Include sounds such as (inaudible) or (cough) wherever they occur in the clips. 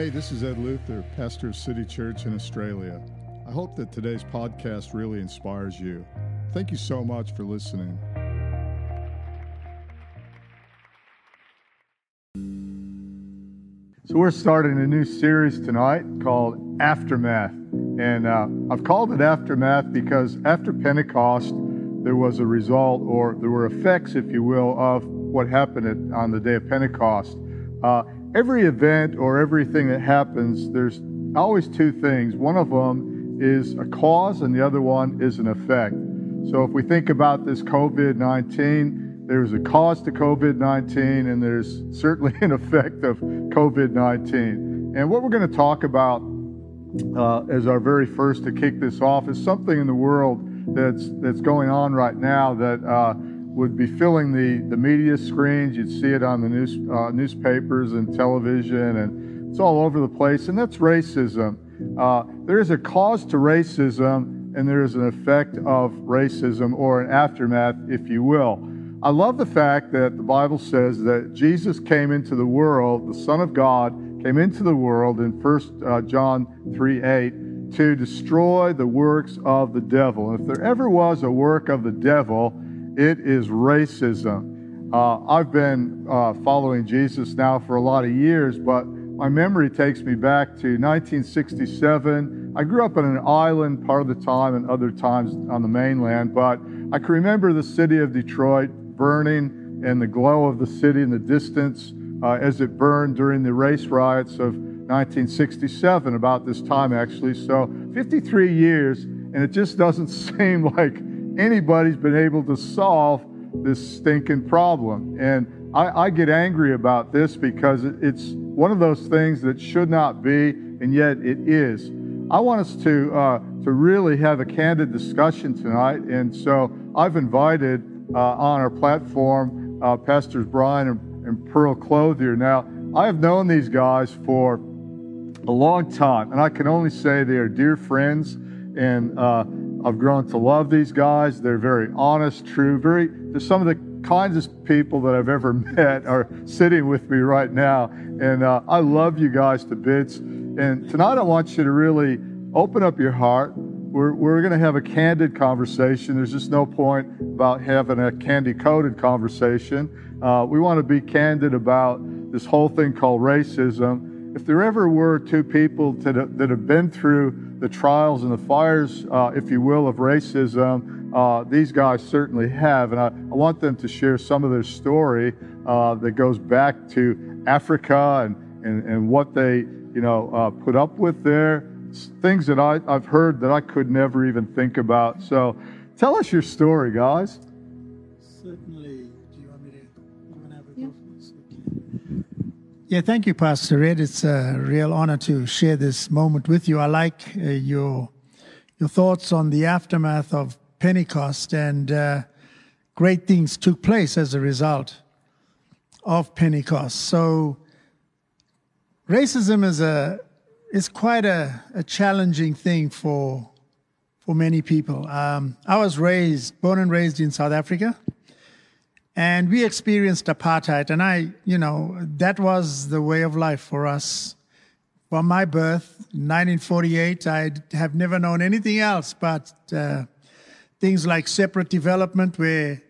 Hey, this is Ed Luther, pastor of City Church in Australia. I hope that today's podcast really inspires you. Thank you so much for listening. So, we're starting a new series tonight called Aftermath. And uh, I've called it Aftermath because after Pentecost, there was a result, or there were effects, if you will, of what happened at, on the day of Pentecost. Uh, every event or everything that happens, there's always two things. One of them is a cause, and the other one is an effect. So if we think about this COVID 19, there's a cause to COVID 19, and there's certainly an effect of COVID 19. And what we're going to talk about uh, as our very first to kick this off is something in the world that's that's going on right now that uh, would be filling the, the media screens. You'd see it on the news, uh, newspapers and television, and it's all over the place. And that's racism. Uh, there is a cause to racism, and there is an effect of racism or an aftermath, if you will. I love the fact that the Bible says that Jesus came into the world, the Son of God came into the world in 1 uh, John 3 8 to destroy the works of the devil. And if there ever was a work of the devil, it is racism. Uh, I've been uh, following Jesus now for a lot of years, but my memory takes me back to 1967. I grew up on an island part of the time and other times on the mainland, but I can remember the city of Detroit burning and the glow of the city in the distance uh, as it burned during the race riots of 1967, about this time actually. So 53 years, and it just doesn't (laughs) seem like anybody's been able to solve this stinking problem. And I, I, get angry about this because it's one of those things that should not be, and yet it is. I want us to uh, to really have a candid discussion tonight, and so I've invited uh, on our platform uh, Pastors Brian and, and Pearl Clothier. Now, I have known these guys for a long time, and I can only say they are dear friends, and uh, I've grown to love these guys. They're very honest, true, very, they're some of the kindest people that I've ever (laughs) met are sitting with me right now. And uh, I love you guys to bits. And tonight I want you to really open up your heart. We're, we're going to have a candid conversation. There's just no point about having a candy coated conversation. Uh, we want to be candid about this whole thing called racism. If there ever were two people to, that have been through the trials and the fires, uh, if you will, of racism, uh, these guys certainly have. And I, I, want them to share some of their story uh, that goes back to Africa and, and, and what they, you know, uh, put up with there. Things that I, I've heard that I could never even think about. So tell us your story, guys. Yeah, thank you, Pastor Ed. It's a real honor to share this moment with you. I like uh, your your thoughts on the aftermath of Pentecost, and uh, great things took place as a result of Pentecost. So, racism is a is quite a, a challenging thing for for many people. Um, I was raised, born and raised in South Africa. And we experienced apartheid, and I, you know, that was the way of life for us. From my birth, 1948, I have never known anything else but uh, things like separate development, where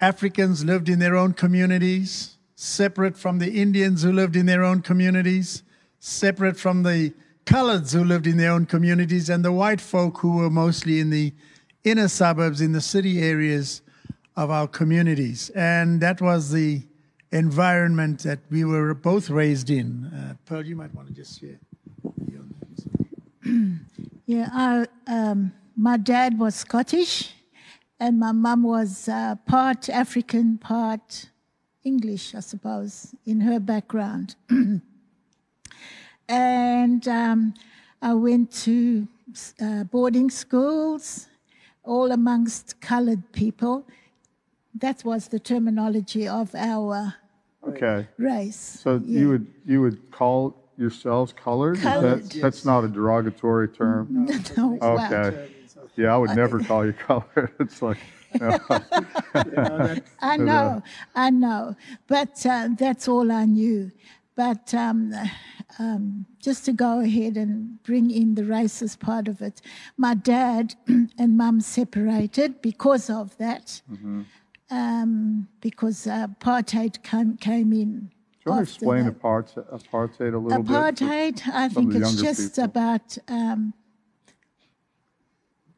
Africans lived in their own communities, separate from the Indians who lived in their own communities, separate from the coloreds who lived in their own communities, and the white folk who were mostly in the inner suburbs, in the city areas of our communities. And that was the environment that we were both raised in. Uh, Pearl, you might want to just share. (clears throat) yeah, I, um, my dad was Scottish, and my mum was uh, part African, part English, I suppose, in her background. (clears throat) and um, I went to uh, boarding schools, all amongst colored people that was the terminology of our okay. race. So yeah. you would you would call yourselves colored? Colored. That, yes. That's not a derogatory term. No. okay. Yeah, I would never call you (laughs) colored. It's like. No. (laughs) I know, I know, but uh, that's all I knew. But um, um, just to go ahead and bring in the racist part of it, my dad (clears throat) and mum separated because of that, um, because apartheid came, came in. Do you want to after explain that. apartheid, apartheid a little bit? Apartheid, I think it's just people? about um,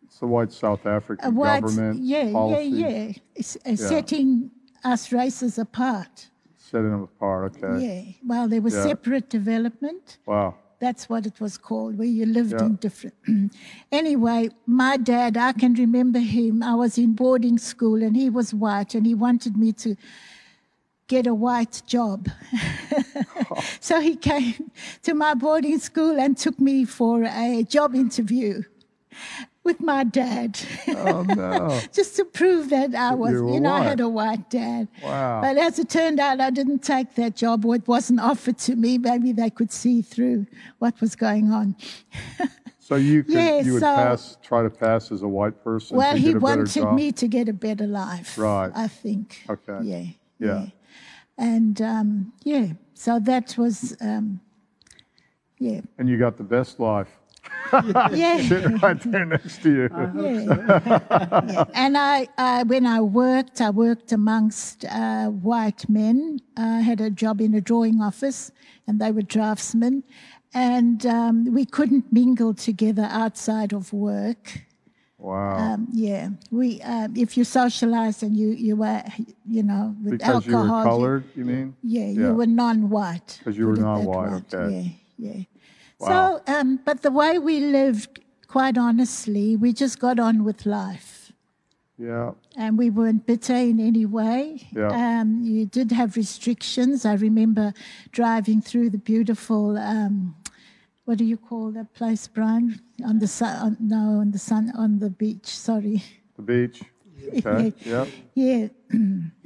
It's the white South African white, government yeah, policy, yeah, yeah, It's, uh, setting us races apart. setting them apart. Okay. Yeah, well, there was Yeah. separate development. Wow. That's what it was called, where you lived Yeah. in different. (clears throat) anyway, my dad, I can remember him. I was in boarding school and he was white and he wanted me to get a white job. (laughs) so he came to my boarding school and took me for a job interview with my dad. Oh no. (laughs) Just to prove that I was, you you know, I had a white dad. Wow. But as it turned out, I didn't take that job, or it wasn't offered to me. Maybe they could see through what was going on. (laughs) So you could, Yeah, you would so- pass, try to pass as a white person. Well, he wanted me to get a better life. Right. I think. Okay. Yeah. Yeah. And um, yeah, so that was, um, yeah. and you got the best life (laughs) Yeah. sitting right there next to you. Yeah. (laughs) Yeah. And I, I, when I worked, I worked amongst uh, white men. I had a job in a drawing office, and they were draftsmen. And um, we couldn't mingle together outside of work. Wow. Um, yeah, we. Uh, if you socialized and you you were, you know, with because you alcohol, were you- colored, you mean? yeah, Yeah. you were non-white. Because you were put it that non-white, okay. Yeah, yeah. Wow. So, um, but the way we lived, quite honestly, we just got on with life, Yeah. and we weren't bitter in any way. Yeah. Um, you did have restrictions. I remember driving through the beautiful. Um, what do you call that place, Brian? On the sun? On, no, on the sun on the beach. Sorry. The beach. (laughs) Okay. yeah. Yeah. (clears throat)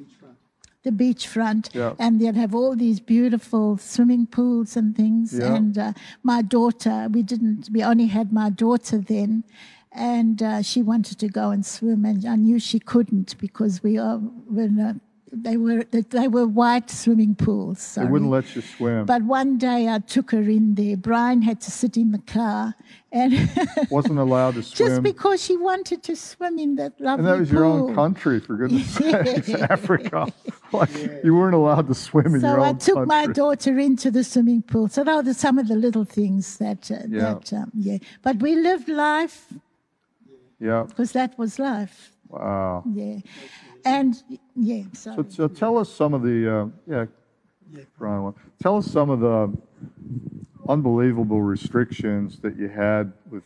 the beachfront, Yeah. and they'd have all these beautiful swimming pools and things. Yeah. And uh, my daughter, we didn't, we only had my daughter then, and uh, she wanted to go and swim, and I knew she couldn't because we are, were not, they were they were white swimming pools. They wouldn't let you swim. But one day I took her in there. Brian had to sit in the car, and (laughs) Wasn't allowed to swim just because she wanted to swim in that lovely pool. and that was your own country, for goodness (laughs) sakes, (laughs) Africa. Like, you weren't allowed to swim in So your own country. So I took my daughter into the swimming pool. So those are some of the little things that, uh, Yeah. that um, yeah. But we lived life Yeah. because that was life. Wow. Yeah, and yeah. So, So, so tell us some of the, uh, yeah, Brian, tell us some of the unbelievable restrictions that you had with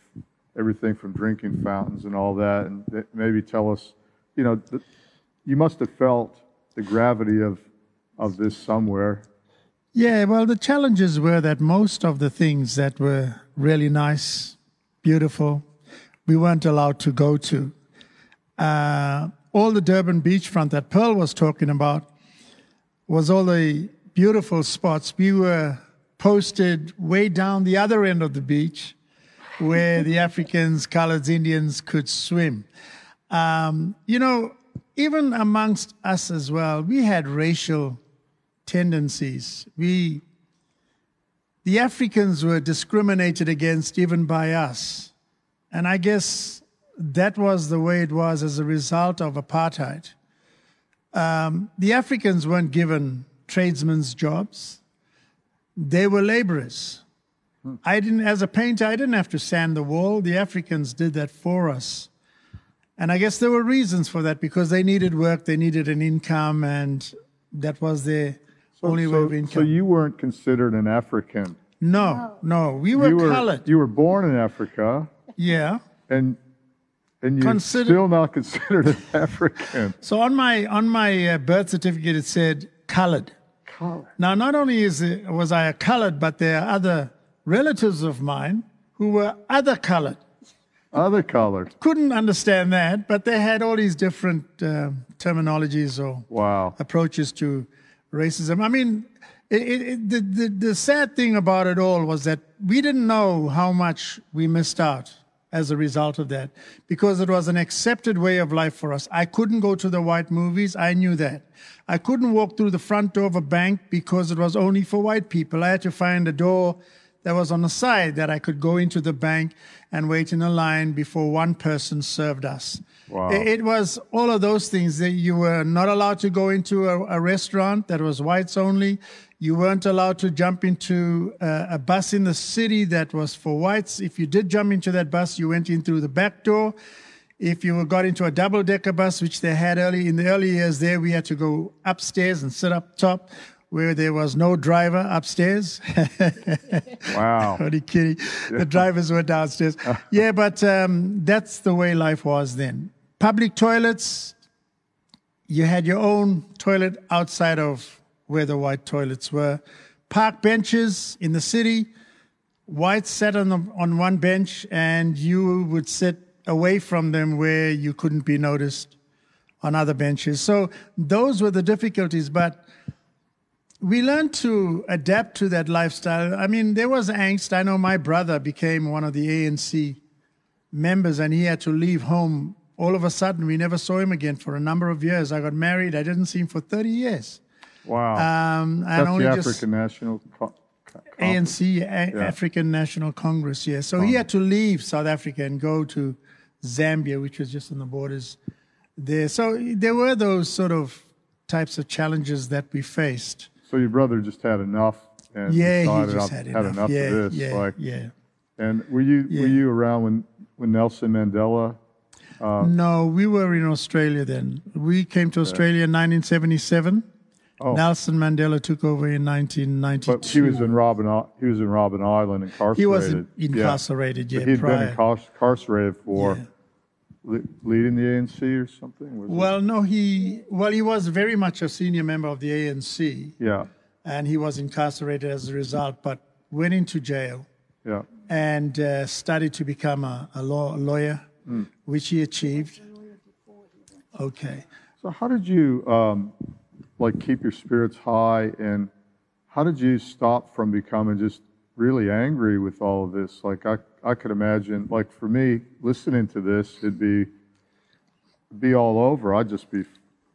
everything from drinking fountains and all that, and that- maybe tell us, you know, th- you must have felt the gravity of, of this somewhere. Yeah, well, the challenges were that most of the things that were really nice, beautiful, we weren't allowed to go to. Uh, all the Durban beachfront that Pearl was talking about was all the beautiful spots. We were posted way down the other end of the beach where the (laughs) Africans, coloreds, Indians could swim. Um, you know, even amongst us as well, we had racial tendencies. We, the Africans were discriminated against even by us. And I guess that was the way it was as a result of apartheid. Um, the Africans weren't given tradesmen's jobs, they were laborers. I didn't, as a painter, I didn't have to sand the wall. The Africans did that for us. And I guess there were reasons for that because they needed work, they needed an income, and that was their only way of income. so you weren't considered an African. no, no, we were, you were colored. You were born in Africa, yeah. and and you're Consider- still not considered an (laughs) African. So on my on my uh, birth certificate it said colored. Colored. Now, not only is it, was I a colored, but there are other relatives of mine who were other colored. Other colored. Couldn't understand that, but they had all these different uh, terminologies or Wow. approaches to racism. I mean, it, it, it, the, the, the sad thing about it all was that we didn't know how much we missed out as a result of that because it was an accepted way of life for us. I couldn't go to the white movies. I knew that. I couldn't walk through the front door of a bank because it was only for white people. I had to find a door that was on the side that I could go into the bank and wait in a line before one person served us. Wow. It, was all of those things that you were not allowed to go into a, a restaurant that was whites only. You weren't allowed to jump into a, a bus in the city that was for whites. If you did jump into that bus, you went in through the back door. If you got into a double decker bus, which they had early in the early years there, we had to go upstairs and sit up top where there was no driver upstairs. (laughs) Wow. Only kidding. The drivers were downstairs. (laughs) yeah, but um, that's the way life was then. Public toilets, you had your own toilet outside of where the white toilets were. Park benches in the city, whites sat on, the, on one bench and you would sit away from them where you couldn't be noticed on other benches. So those were the difficulties, but we learned to adapt to that lifestyle. I mean, there was angst. I know my brother became one of the ANC members and he had to leave home. All of a sudden, we never saw him again for a number of years. I got married. I didn't see him for 30 years. Wow. Um, and That's only the just African National Co- Co- ANC, A- African National Congress, yes. So he had to leave South Africa and go to Zambia, which was just on the borders there. So there were those sort of types of challenges that we faced. So your brother just had enough and Yeah, he decided just I've had enough. yeah, of this. yeah, like, yeah. And were you Yeah. were you around when when Nelson Mandela? no, we were in Australia then. We came to Australia in 1977. Oh. Nelson Mandela took over in 1992. But he was in Robin he was in Robben Island incarcerated. He was Yeah. incarcerated, yeah, But he'd prior. been incarcerated for Yeah. le- leading the ANC or something. Was it? Well, no, he well he was very much a senior member of the ANC, yeah, and he was incarcerated as a result, but went into jail yeah. and uh, studied to become a, a, law, a lawyer, Hmm. which he achieved. Okay. So how did you um, like keep your spirits high, and how did you stop from becoming just really angry with all of this? Like I, I could imagine, like for me, listening to this, it'd be be all over. I'd just be,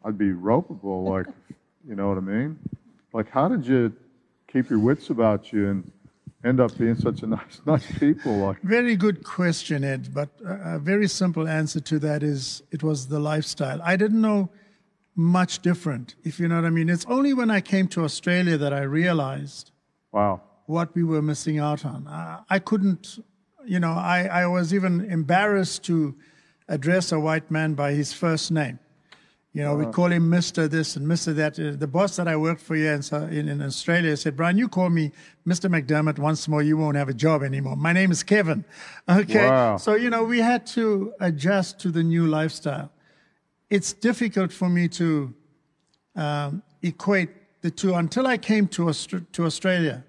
I'd be ropeable. Like, (laughs) you know what I mean? Like, how did you keep your wits about you and end up being such a (laughs) nice, nice people? Like, Very good question, Ed. But a very simple answer to that is it was the lifestyle. I didn't know much different, if you know what I mean. It's only when I came to Australia that I realized wow, what we were missing out on. I, I couldn't, you know, I, I was even embarrassed to address a white man by his first name. You know, we call him Mr. this and Mr. that. Uh, The boss that I worked for here in, in, in Australia said, Brian, you call me Mr. McDermott once more, you won't have a job anymore. My name is Kevin. (laughs) Okay. Wow. So, you know, we had to adjust to the new lifestyle. It's difficult for me to um, equate the two. Until I came to, Aust- to Australia,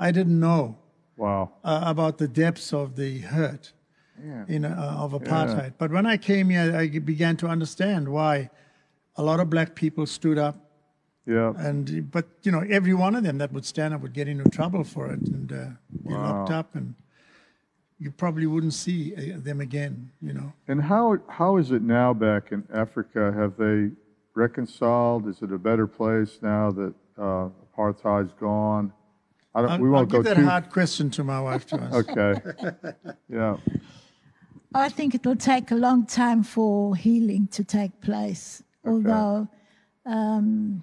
I didn't know wow, uh, about the depths of the hurt Yeah. in, uh, of apartheid. But when I came here, I began to understand why a lot of black people stood up. yeah. And but you know, every one of them that would stand up would get into trouble for it and uh, be locked up, and you probably wouldn't see uh, them again. You know. And how how is it now back in Africa? Have they reconciled? Is it a better place now that uh, apartheid's gone? I don't, I'll, we I'll won't give go that too. hard question to my wife to answer. (laughs) Okay. yeah. I think it will take a long time for healing to take place. Okay. Although, um,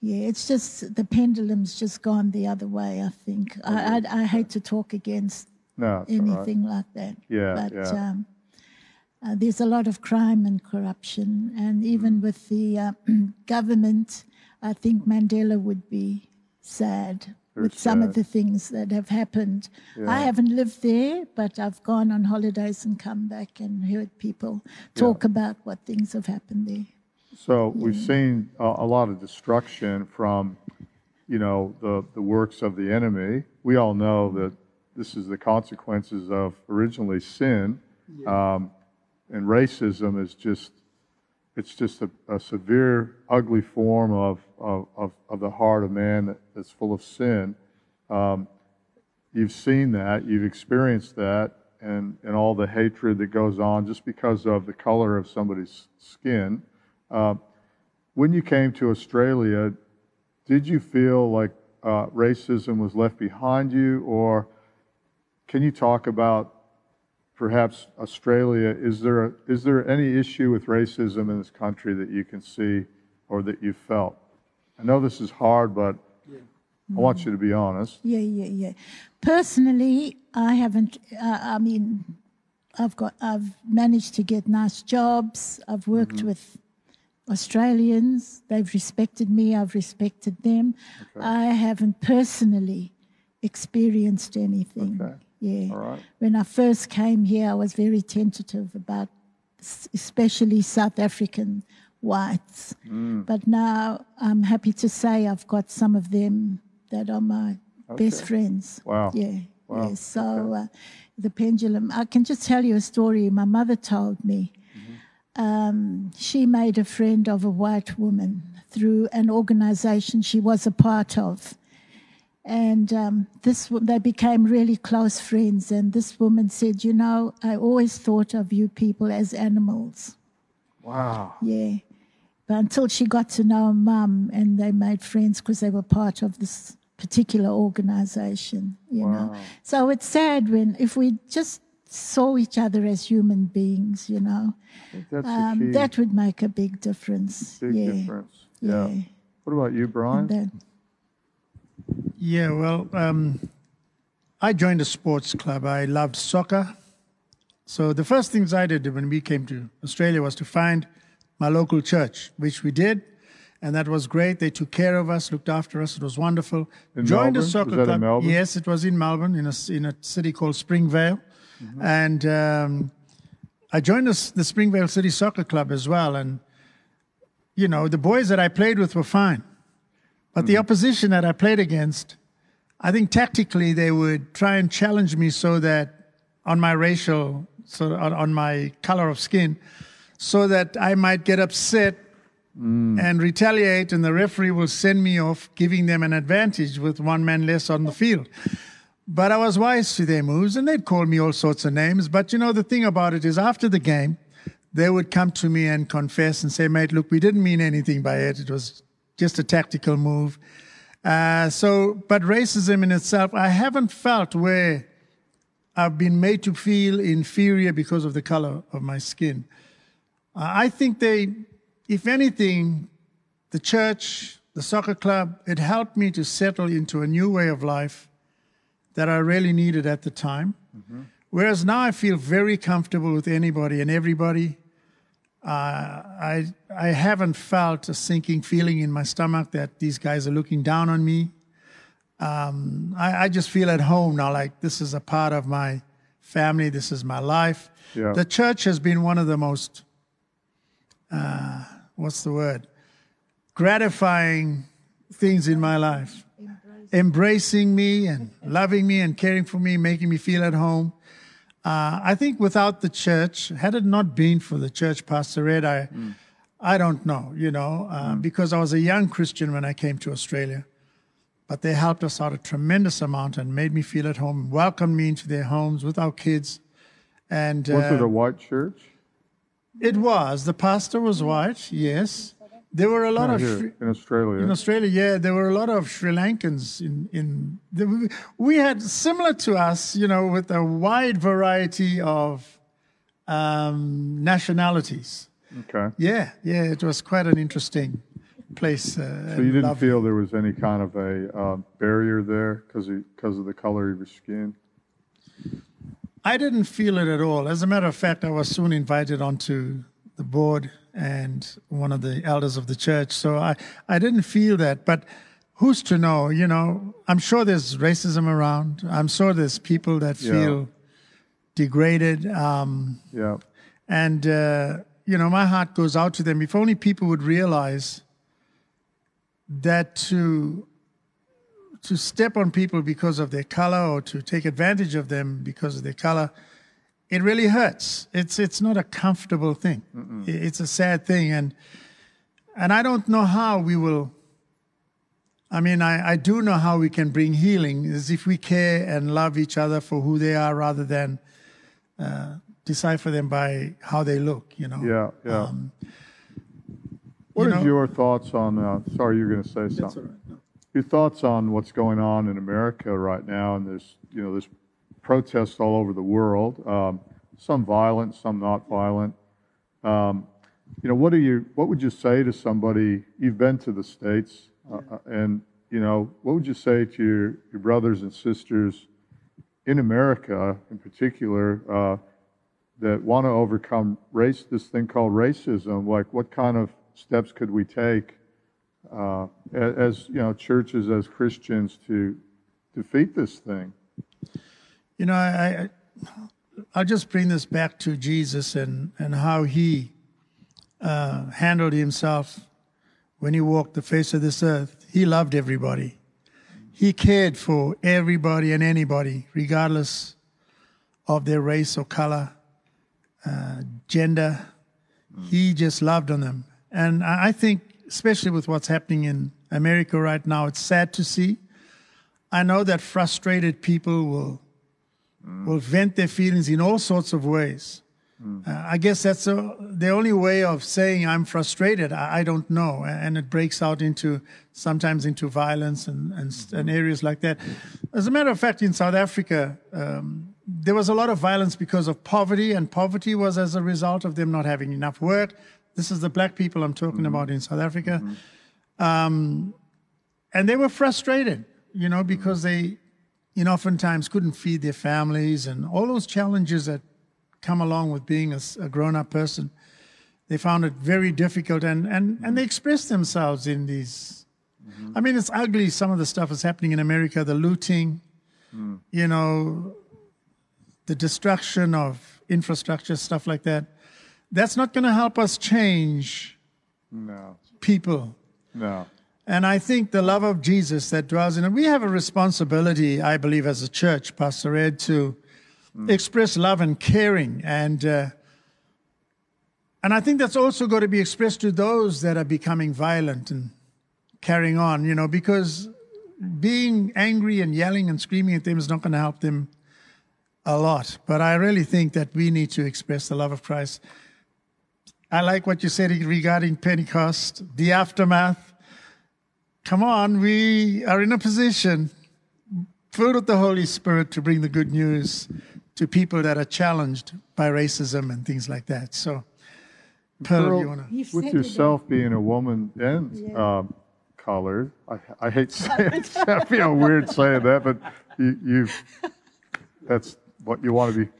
yeah, it's just the pendulum's just gone the other way. I think I, I, I hate to talk against No. all right. anything like that. Yeah, but yeah. Um, uh, there's a lot of crime and corruption, and even Mm. with the uh, (clears throat) government, I think Mandela would be sad Very with some of the things that have happened. I haven't lived there, but I've gone on holidays and come back and heard people talk about what things have happened there. So we've seen a, a lot of destruction from, you know, the, the works of the enemy. We all know that this is the consequences of originally sin, um, and racism is just, it's just a, a severe, ugly form of, of, of, of the heart of man that, that's full of sin. Um, you've seen that, you've experienced that, and, and all the hatred that goes on just because of the color of somebody's skin. Uh, when you came to Australia, did you feel like uh, racism was left behind you, or can you talk about perhaps Australia? Is there a, is there any issue with racism in this country that you can see or that you felt? I know this is hard, but I want you to be honest. Yeah, yeah, yeah. Personally, I haven't. Uh, I mean, I've got. I've managed to get nice jobs. I've worked Mm-hmm. with Australians. They've respected me. I've respected them. I haven't personally experienced anything. Okay. Yeah. All right. When I first came here, I was very tentative about, especially South African whites. Mm. But now I'm happy to say I've got some of them that are my best friends. Wow. Yeah. Wow. Yeah. So uh, the pendulum. I can just tell you a story my mother told me. Mm-hmm. Um, she made a friend of a white woman through an organization she was a part of. And um, this, they became really close friends. And this woman said, "You know, I always thought of you people as animals." Wow. Yeah. But until she got to know mum and they made friends because they were part of this particular organization, you know. So it's sad when, if we just saw each other as human beings, you know, um, that would make a big difference. Big yeah. difference. Yeah. Yeah. What about you, Brian? Yeah, well, um, I joined a sports club. I loved soccer. So the first things I did when we came to Australia was to find my local church, which we did. And that was great. They took care of us, looked after us. It was wonderful. In joined Melbourne? a soccer Was that in club. Yes, it was in Melbourne, in a, in a city called Springvale. Mm-hmm. And um, I joined the, the Springvale City Soccer Club as well. And, you know, the boys that I played with were fine. But the hmm. opposition that I played against, I think tactically they would try and challenge me so that on my racial, so on, on my color of skin, so that I might get upset hmm. and retaliate, and the referee will send me off, giving them an advantage with one man less on the field. But I was wise to their moves, and they'd call me all sorts of names. But you know, the thing about it is, after the game, they would come to me and confess and say, mate, look, we didn't mean anything by it. It was just a tactical move. Uh, so, but racism in itself, I haven't felt where I've been made to feel inferior because of the color of my skin. Uh, I think they, if anything, the church, the soccer club, it helped me to settle into a new way of life that I really needed at the time. Whereas now I feel very comfortable with anybody and everybody. Uh, I I haven't felt a sinking feeling in my stomach that these guys are looking down on me. Um, I, I just feel at home now, like this is a part of my family. This is my life. Yeah. The church has been one of the most, uh, what's the word, gratifying things in my life. Embracing me and loving me and caring for me, making me feel at home. Uh, I think without the church, had it not been for the church, Pastor Ed, I, I don't know, you know, uh, because I was a young Christian when I came to Australia. But they helped us out a tremendous amount and made me feel at home, welcomed me into their homes with our kids. And Was it uh, a white church? it was. The pastor was white, yes. There were a lot No, of. here in Australia. in Australia, yeah, there were a lot of Sri Lankans in in. The, we had similar to us, you know, with a wide variety of um, nationalities. okay. Yeah, yeah, it was quite an interesting place. Uh, So you didn't feel there was any kind of a uh, barrier there because because of the color of your skin? I didn't feel it at all. As a matter of fact, I was soon invited onto the board and one of the elders of the church. So I, I didn't feel that. But who's to know? You know, I'm sure there's racism around. I'm sure there's people that Yeah. feel degraded. Um, Yeah. and, uh, you know, my heart goes out to them. If only people would realize that to to step on people because of their color or to take advantage of them because of their color, it really hurts. It's it's not a comfortable thing. I- It's a sad thing, and and I don't know how we will. I mean, I, I do know how we can bring healing is if we care and love each other for who they are rather than uh, decipher them by how they look. You know. Yeah, yeah. Um, What you is know- your thoughts on? Uh, sorry, you're going to say That's something. all right. No. Your thoughts on what's going on in America right now, and there's you know there's protests all over the world. Um, some violent, some not violent. Um, you know, what do you? What would you say to somebody? You've been to the states, uh, uh, and you know, what would you say to your, your brothers and sisters in America, in particular, uh, that want to overcome race? This thing called racism. Like, what kind of steps could we take? uh, as you know, churches as Christians to defeat this thing. You know, I, I'll just bring this back to Jesus and and how he uh, handled himself when he walked the face of this earth. He loved everybody. He cared for everybody and anybody, regardless of their race or color, uh, gender. He just loved on them, and I think, especially with what's happening in America right now, it's sad to see. I know that frustrated people will will vent their feelings in all sorts of ways. Uh, I guess that's uh the only way of saying I'm frustrated. I, I don't know, and it breaks out into sometimes into violence and, and, s- and areas like that. As a matter of fact, in South Africa, um, there was a lot of violence because of poverty, and poverty was as a result of them not having enough work. This is the black people I'm talking about in South Africa and they were frustrated, you know, because they, you know, oftentimes couldn't feed their families and all those challenges that come along with being a grown-up person. They found it very difficult, and and and they expressed themselves in these. Mm-hmm. I mean, it's ugly. Some of the stuff is happening in America. The looting, mm. you know, the destruction of infrastructure, stuff like that. That's not going to help us change No, people. no. And I think the love of Jesus that dwells in it, we have a responsibility, I believe, as a church, Pastor Ed, to express love and caring. And, uh, and I think that's also got to be expressed to those that are becoming violent and carrying on, you know, because being angry and yelling and screaming at them is not going to help them a lot. But I really think that we need to express the love of Christ. I like what you said regarding Pentecost, the aftermath come on, we are in a position, filled with the Holy Spirit, to bring the good news to people that are challenged by racism and things like that. So, Pearl, Pearl, you want to? You've with said yourself being a woman and um, colored, I, I hate (laughs) saying it. (laughs) I feel weird saying that, but you, you've that's what you want to be.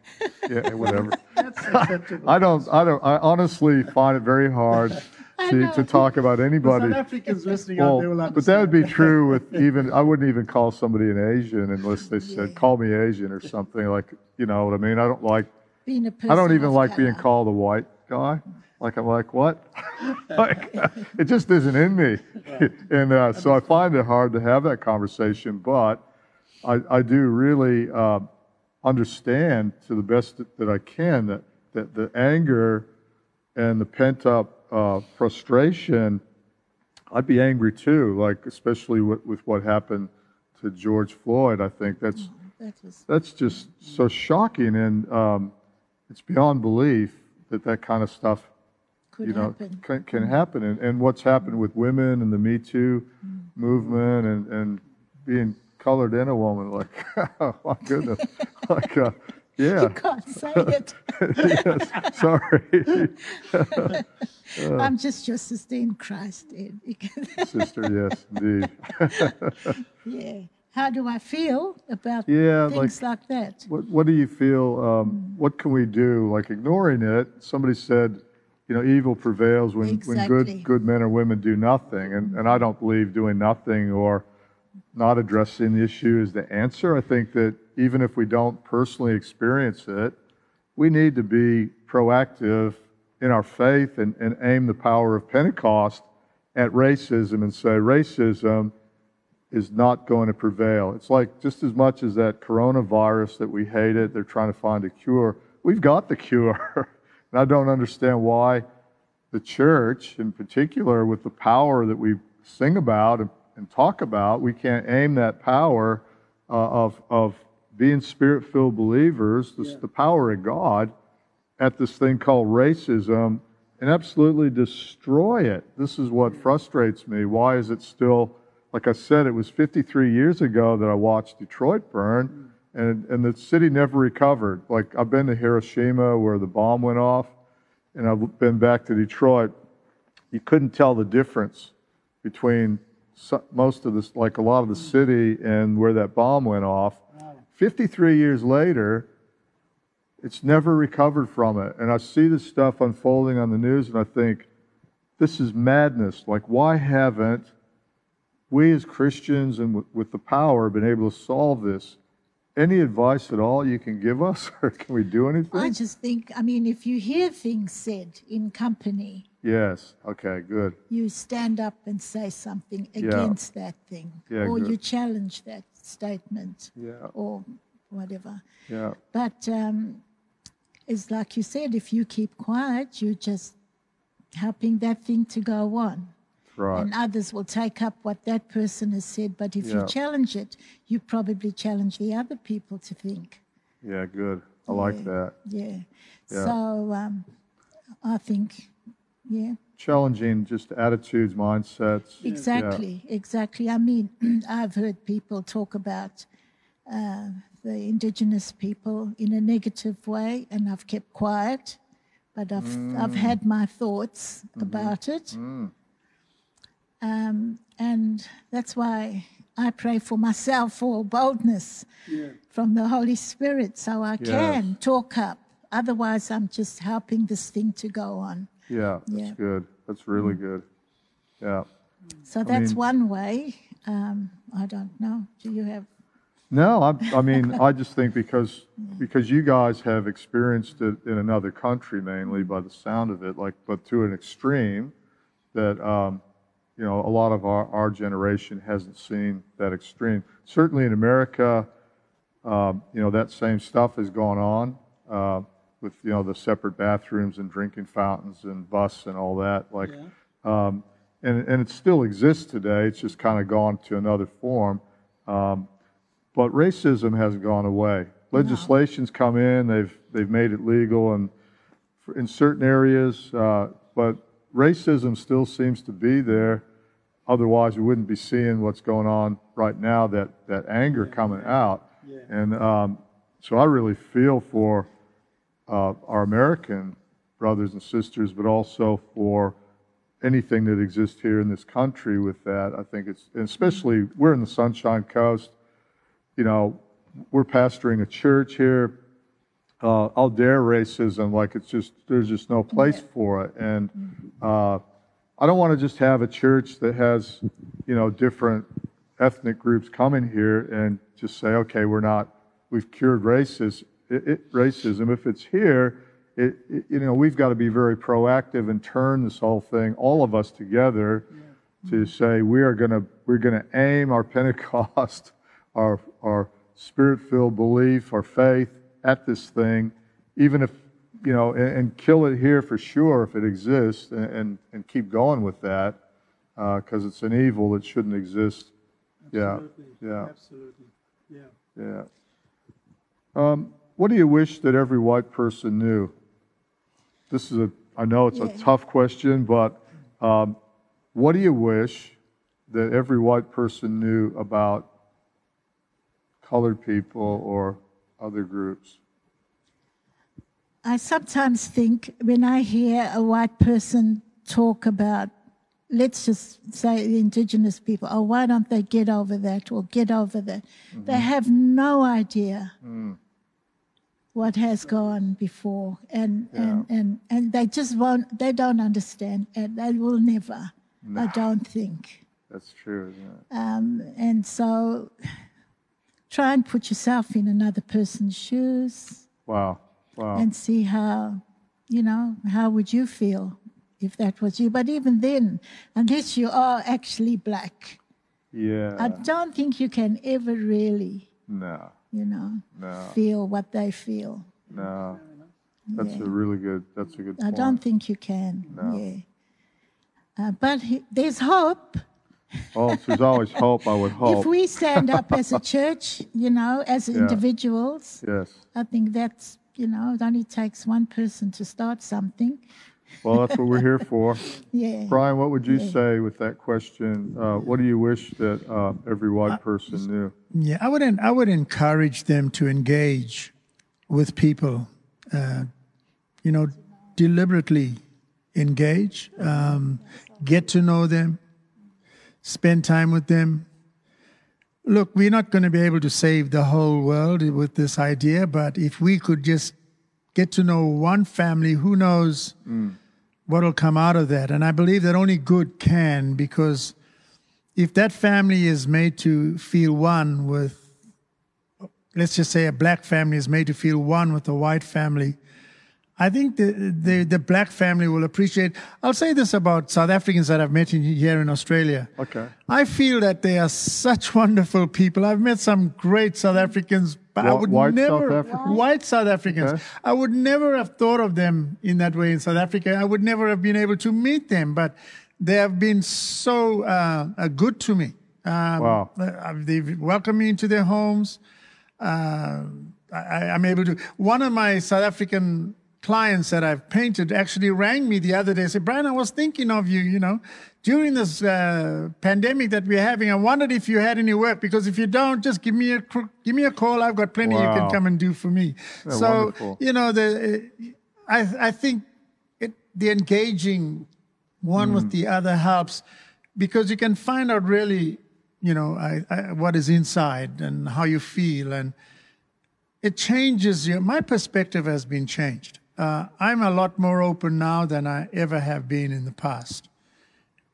Yeah, whatever. (laughs) I don't. I don't. I honestly find it very hard to, to talk about anybody. South Africans listening Well, out, they will but that would be true with even I wouldn't even call somebody an Asian unless they said call me Asian or something like you know what I mean. I don't like being a person I don't even like being called a white guy. Like I'm like what? (laughs) like it just isn't in me, (laughs) and uh, so I find it hard to have that conversation. But I, I do really uh, understand to the best that, that I can that, that the anger and the pent up uh, frustration, I'd be angry too, like especially with, with what happened to George Floyd. I think that's That is, that's just so shocking, and um, it's beyond belief that that kind of stuff, could you know, happen. can, can happen. And, and what's happened with women and the Me Too movement, and, and being colored in a woman, like, (laughs) oh my goodness, like, uh, yeah, You can't say (laughs) it. yes, sorry, (laughs) I'm just your sister in Christ. Ed. (laughs) Sister, yes, indeed. yeah. How do I feel about Yeah, things like, that? What, what do you feel? Um, what can we do? Like ignoring it? Somebody said, you know, evil prevails when, when good good men or women do nothing, and and I don't believe doing nothing or not addressing the issue is the answer. I think that even if we don't personally experience it, we need to be proactive in our faith and, and aim the power of Pentecost at racism and say racism is not going to prevail. It's like just as much as that coronavirus that we hated, they're trying to find a cure. We've got the cure. (laughs) and I don't understand why the church, in particular, with the power that we sing about and, and talk about, we can't aim that power uh, of, of being spirit filled believers, this, the power of God, at this thing called racism and absolutely destroy it. This is what frustrates me. Why is it still, like I said, it was 53 years ago that I watched Detroit burn, mm. and, and the city never recovered. Like, I've been to Hiroshima where the bomb went off, and I've been back to Detroit. You couldn't tell the difference between most of this, like a lot of the mm. city, and where that bomb went off. 53 years later, it's never recovered from it. And I see this stuff unfolding on the news and I think, this is madness. Like, why haven't we as Christians and with, with the power been able to solve this? Any advice at all you can give us, (laughs) or can we do anything? I just think, I mean, if you hear things said in company, yes. Okay, good. you stand up and say something against that thing, Yeah, or good. you challenge that statement, Yeah. or whatever. Yeah. But um, it's like you said, if you keep quiet, you're just helping that thing to go on. Right. And others will take up what that person has said. But if Yeah. you challenge it, you probably challenge the other people to think. Yeah, good. I like that. Yeah. Yeah. So um, I think, yeah, Challenging just attitudes, mindsets. exactly, exactly. I mean, (clears throat) I've heard people talk about uh, the indigenous people in a negative way, and I've kept quiet, but I've I've had my thoughts about it. Um, and that's why I pray for myself for boldness from the Holy Spirit so I can talk up. Otherwise, I'm just helping this thing to go on. Yeah, that's Yeah. good. That's really good. Yeah. So that's mean- one way. Um, I don't know. Do you have? No, I, I mean, (laughs) I just think because because you guys have experienced it in another country, mainly by the sound of it, like, but to an extreme that um, you know a lot of our, our generation hasn't seen that extreme. Certainly in America, um, you know that same stuff has gone on uh, with you know the separate bathrooms and drinking fountains and bus and all that. Like, um, and and it still exists today. It's just kind of gone to another form. Um, but racism hasn't gone away. Legislation's come in; they've they've made it legal, and for- in certain areas, uh, but racism still seems to be there. Otherwise, we wouldn't be seeing what's going on right now. That that anger coming out, and um, so I really feel for uh, our American brothers and sisters, but also for anything that exists here in this country with that. I think it's, and especially we're in the Sunshine Coast. You know, we're pastoring a church here. Uh, I'll dare racism like it's just there's just no place for it, and uh, I don't want to just have a church that has you know different ethnic groups coming here and just say, okay, we're not, we've cured racism. It, it, racism. If it's here, it, you know, we've got to be very proactive and turn this whole thing, all of us together, to say we are going to we're going to aim our (laughs) Pentecost, our our spirit-filled belief, our faith at this thing, even if you know, and, and kill it here for sure if it exists, and and, and keep going with that because it's an evil that shouldn't exist. Absolutely. Yeah, yeah. Absolutely. Yeah. Yeah. Um, what do you wish that every white person knew? This is a, I know it's a tough question, but um, what do you wish that every white person knew about colored people or other groups? I sometimes think when I hear a white person talk about, let's just say the indigenous people, oh, why don't they get over that or get over that? They have no idea what has gone before, and, and, and, and they just won't, they don't understand, and they will never, I don't think. That's true, isn't it? Um, and so try and put yourself in another person's shoes Wow. Wow. and see how, you know, how would you feel if that was you? But even then, unless you are actually black, yeah I don't think you can ever really, No. You know, No. feel what they feel. No. That's Yeah. a really good. That's a good. I point. don't think you can. No. Yeah. Uh, but he, there's hope. Well, there's always hope, I would (laughs) hope. If we stand up as a church, you know, as individuals, yes. I think that's, you know, it only takes one person to start something. Well, that's what we're here for. (laughs) Yeah. Brian, what would you say with that question? Uh, what do you wish that uh, every white person knew? Yeah, I would, en- I would encourage them to engage with people, uh, you know, deliberately engage, um, get to know them, spend time with them. Look, we're not going to be able to save the whole world with this idea, but if we could just get to know one family, who knows what will come out of that? And I believe that only good can, because if that family is made to feel one with, let's just say a black family is made to feel one with a white family, I think the, the, the black family will appreciate. I'll say this about South Africans that I've met in, here in Australia. Okay. I feel that they are such (laughs) wonderful people. I've met some great South Africans, but I would white South never Africans? white South Africans. Okay. I would never have thought of them in that way in South Africa. I would never have been able to meet them, but they have been so uh, uh, good to me. Um, Wow. uh, They've welcomed me into their homes. Uh, I, I'm able to. One of my South African clients that I've painted actually rang me the other day. and Said, "Brian, I was thinking of you. You know, during this uh, pandemic that we're having, I wondered if you had any work. Because if you don't, just give me a give me a call. I've got plenty you can come and do for me. So wonderful. you know, the I I think it, the engaging one with the other helps because you can find out really, you know, I, I, what is inside and how you feel, and it changes your. My perspective has been changed. Uh, I'm a lot more open now than I ever have been in the past,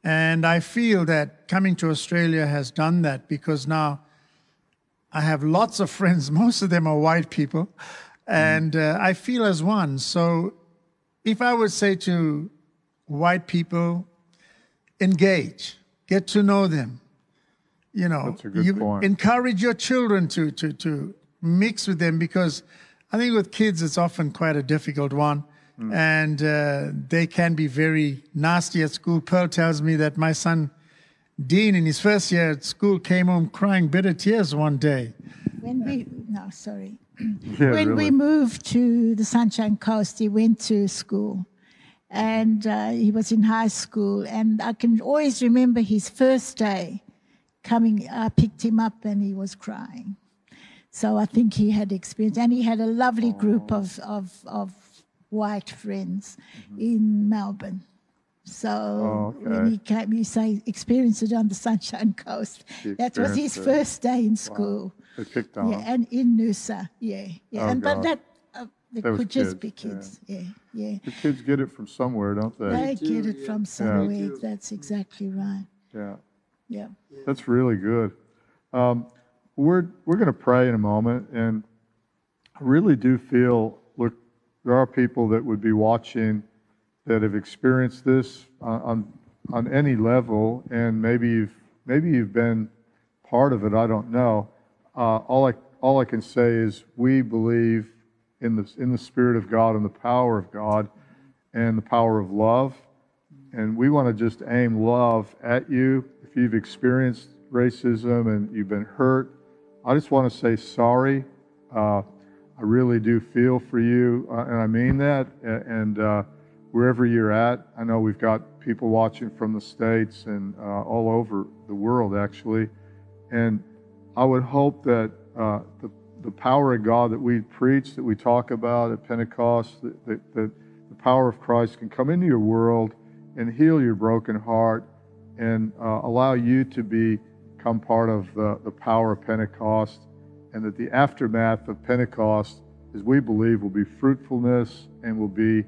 and I feel that coming to Australia has done that because now I have lots of (laughs) friends. Most of them are white people, and uh, I feel as one. So, if I would say to white people, engage, get to know them. You know, That's a good you point. encourage your children to to to mix with them because I think with kids it's often quite a difficult one, Hmm. and uh, they can be very nasty at school. Pearl tells me that my son Dean, in his first year at school, came home crying bitter tears one day. When we, no, sorry. (laughs) Yeah, when really. we moved to the Sunshine Coast, he went to school and uh, he was in high school. And I can always remember his first day coming, I picked him up and he was crying. So I think he had experience, and he had a lovely group of, of, of white friends in Melbourne. So Oh, okay. when he came, you say experienced it on the Sunshine (laughs) Coast. That was his it. first day in school. They picked on Yeah, and in Noosa, yeah, yeah. Oh, and, but God. that uh, it That could just kids, be kids. Yeah, yeah. The kids get it from somewhere, don't they? They do, get it yeah. from somewhere. do. That's exactly right. Yeah. Yeah. That's really good. Um, we're we're going to pray in a moment, and I really do feel look, there are people that would be watching that have experienced this on on, any level, and maybe you've maybe you've been part of it. I don't know. Uh, all I all I can say is we believe in the in the Spirit of God and the power of God and the power of love and we want to just aim love at you. If you've experienced racism and you've been hurt, I just want to say sorry. Uh, I really do feel for you, uh, and I mean that. And uh, wherever you're at, I know we've got people watching from the States and uh, all over the world, actually. And I would hope that uh, the, the power of God that we preach, that we talk about at Pentecost, that, that, that the power of Christ can come into your world and heal your broken heart and uh, allow you to become part of the, the power of Pentecost, and that the aftermath of Pentecost, as we believe, will be fruitfulness and will be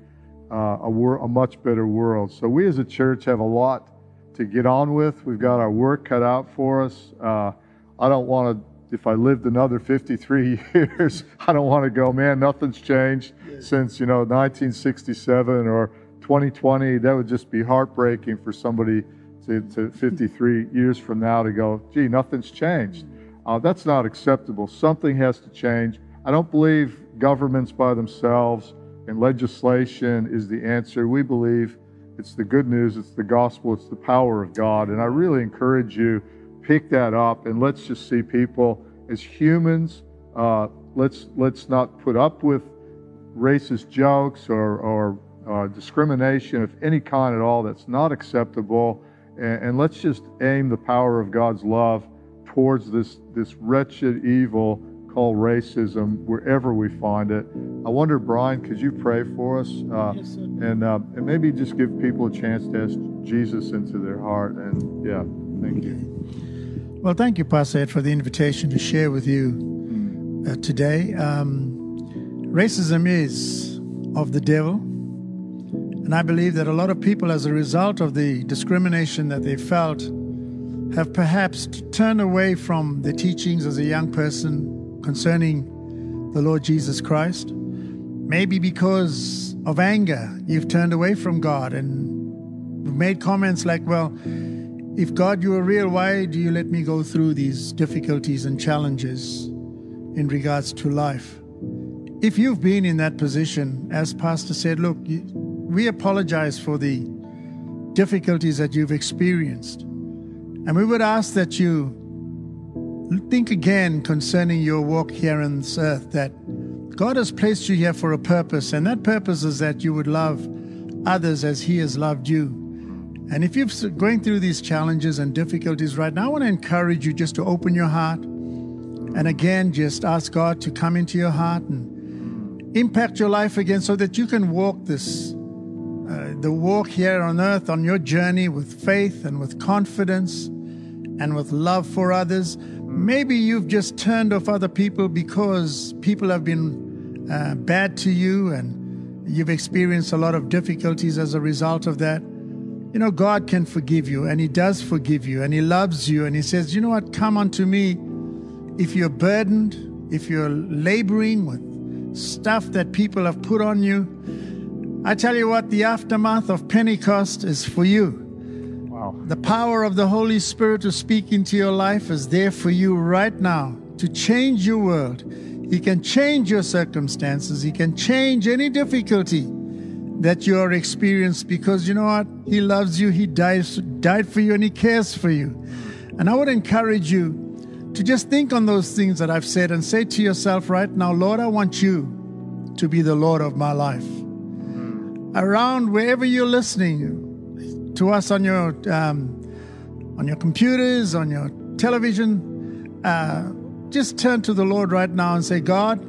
uh, a, wor- a much better world. So, we as a church have a lot to get on with. We've got our work cut out for us. Uh, I don't want to, if I lived another 53 (laughs) years, I don't want to go, man, nothing's changed since, you know, 1967 or 2020. That would just be heartbreaking for somebody to, to 53 years from now to go, gee, nothing's changed. Uh, that's not acceptable. Something has to change. I don't believe governments by themselves and legislation is the answer. We believe it's the good news, it's the gospel, it's the power of God. And I really encourage you, pick that up and let's just see people as humans. Uh, let's let's not put up with racist jokes or, or uh, discrimination of any kind at all. That's not acceptable. And, and let's just aim the power of God's love towards this this wretched evil called racism wherever we find it. I wonder, Brian, could you pray for us uh, Yes, sir. and uh, and maybe just give people a chance to ask Jesus into their heart? And yeah, thank you. Well, thank you, Pastor Ed, for the invitation to share with you uh, today. Um, racism is of the devil. And I believe that a lot of people, as a result of the discrimination that they felt, have perhaps turned away from the teachings as a young person concerning the Lord Jesus Christ. Maybe because of anger, you've turned away from God and made comments like, well, if God, you are real, why do you let me go through these difficulties and challenges in regards to life? If you've been in that position, as Pastor said, look, we apologize for the difficulties that you've experienced. And we would ask that you think again concerning your walk here on this earth, that God has placed you here for a purpose, and that purpose is that you would love others as He has loved you. And if you're going through these challenges and difficulties right now, I want to encourage you just to open your heart and again just ask God to come into your heart and impact your life again so that you can walk this the walk here on earth on your journey with faith and with confidence and with love for others. Maybe you've just turned off other people because people have been uh, bad to you and you've experienced a lot of difficulties as a result of that. You know, God can forgive you, and He does forgive you, and He loves you, and He says, You know what? Come unto me if you're burdened, if you're laboring with stuff that people have put on you. I tell you what, the aftermath of Pentecost is for you. Wow. The power of the Holy Spirit to speak into your life is there for you right now to change your world. He can change your circumstances. He can change any difficulty that you are experiencing because you know what? He loves you. He dies, died for you and He cares for you. And I would encourage you to just think on those things that I've said and say to yourself right now, Lord, I want you to be the Lord of my life. Around wherever you're listening to us on your um, on your computers, on your television, uh, just turn to the Lord right now and say, God,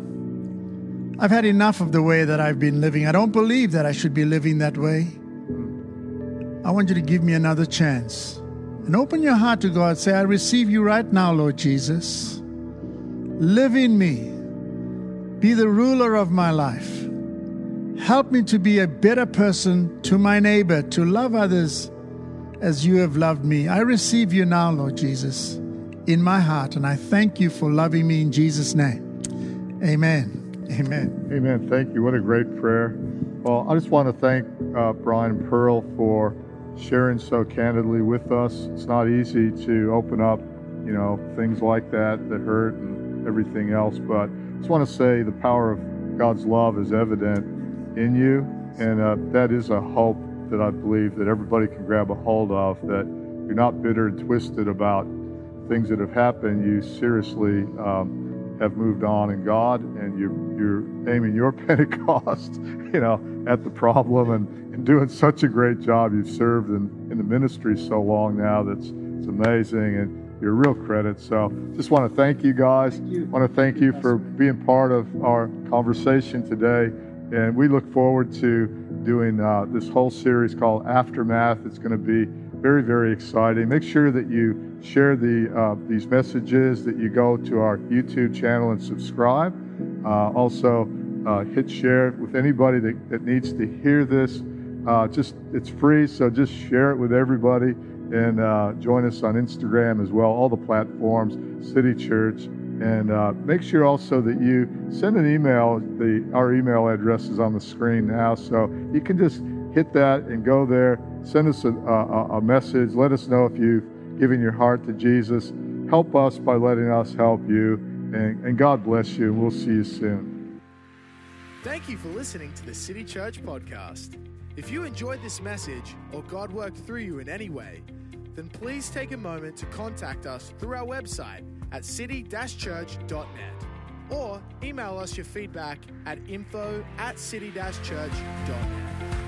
I've had enough of the way that I've been living. I don't believe that I should be living that way. I want you to give me another chance. And open your heart to God. Say, I receive you right now, Lord Jesus. Live in me. Be the ruler of my life. Help me to be a better person to my neighbor, to love others as you have loved me. I receive you now, Lord Jesus, in my heart, and I thank you for loving me in Jesus' name. Amen. Amen. Amen. Thank you. What a great prayer. Well, I just want to thank uh, Brian Pearl for sharing so candidly with us. It's not easy to open up, you know, things like that that hurt and everything else. But I just want to say the power of God's love is evident in you, and uh, that is a hope that I believe that everybody can grab a hold of. That you're not bitter and twisted about things that have happened. You seriously. Um, have moved on in God, and you're, you're aiming your (laughs) Pentecost, you know, at the problem and, and doing such a great job. You've served in, in the ministry so long now that's it's amazing, and you're a real credit. So, just want to thank you guys. you. Want to thank you for being part of our conversation today, and we look forward to doing uh, this whole series called Aftermath. It's going to be very, very exciting. Make sure that you share the uh, these messages, that you go to our YouTube channel and subscribe. Uh, also, uh, hit share with anybody that, that needs to hear this. Uh, just it's free, so just share it with everybody and uh, join us on Instagram as well, all the platforms, City Church, and uh, make sure also that you send an email. The our email address is on the screen now, so you can just hit that and go there. Send us a, a, a message. Let us know if you've given your heart to Jesus. Help us by letting us help you. And, and God bless you, we'll see you soon. Thank you for listening to the City Church podcast. If you enjoyed this message or God worked through you in any way, then please take a moment to contact us through our website at city-church.net or email us your feedback at info at city-church.net.